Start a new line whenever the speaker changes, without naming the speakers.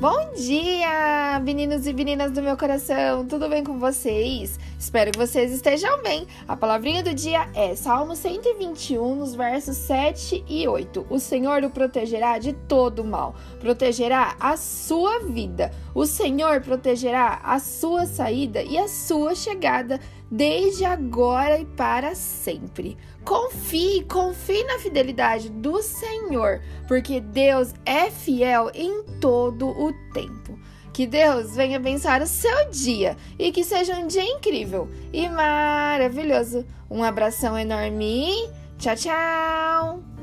Bom dia, meninos e meninas do meu coração, tudo bem com vocês? Espero que vocês estejam bem. A palavrinha do dia é Salmo 121, nos versos 7 e 8. O Senhor o protegerá de todo mal, protegerá a sua vida. O Senhor protegerá a sua saída e a sua chegada, desde agora e para sempre. Confie, confie na fidelidade do Senhor, porque Deus é fiel em todo o tempo. Que Deus venha abençoar o seu dia e que seja um dia incrível e maravilhoso. Um abração enorme. Tchau, tchau!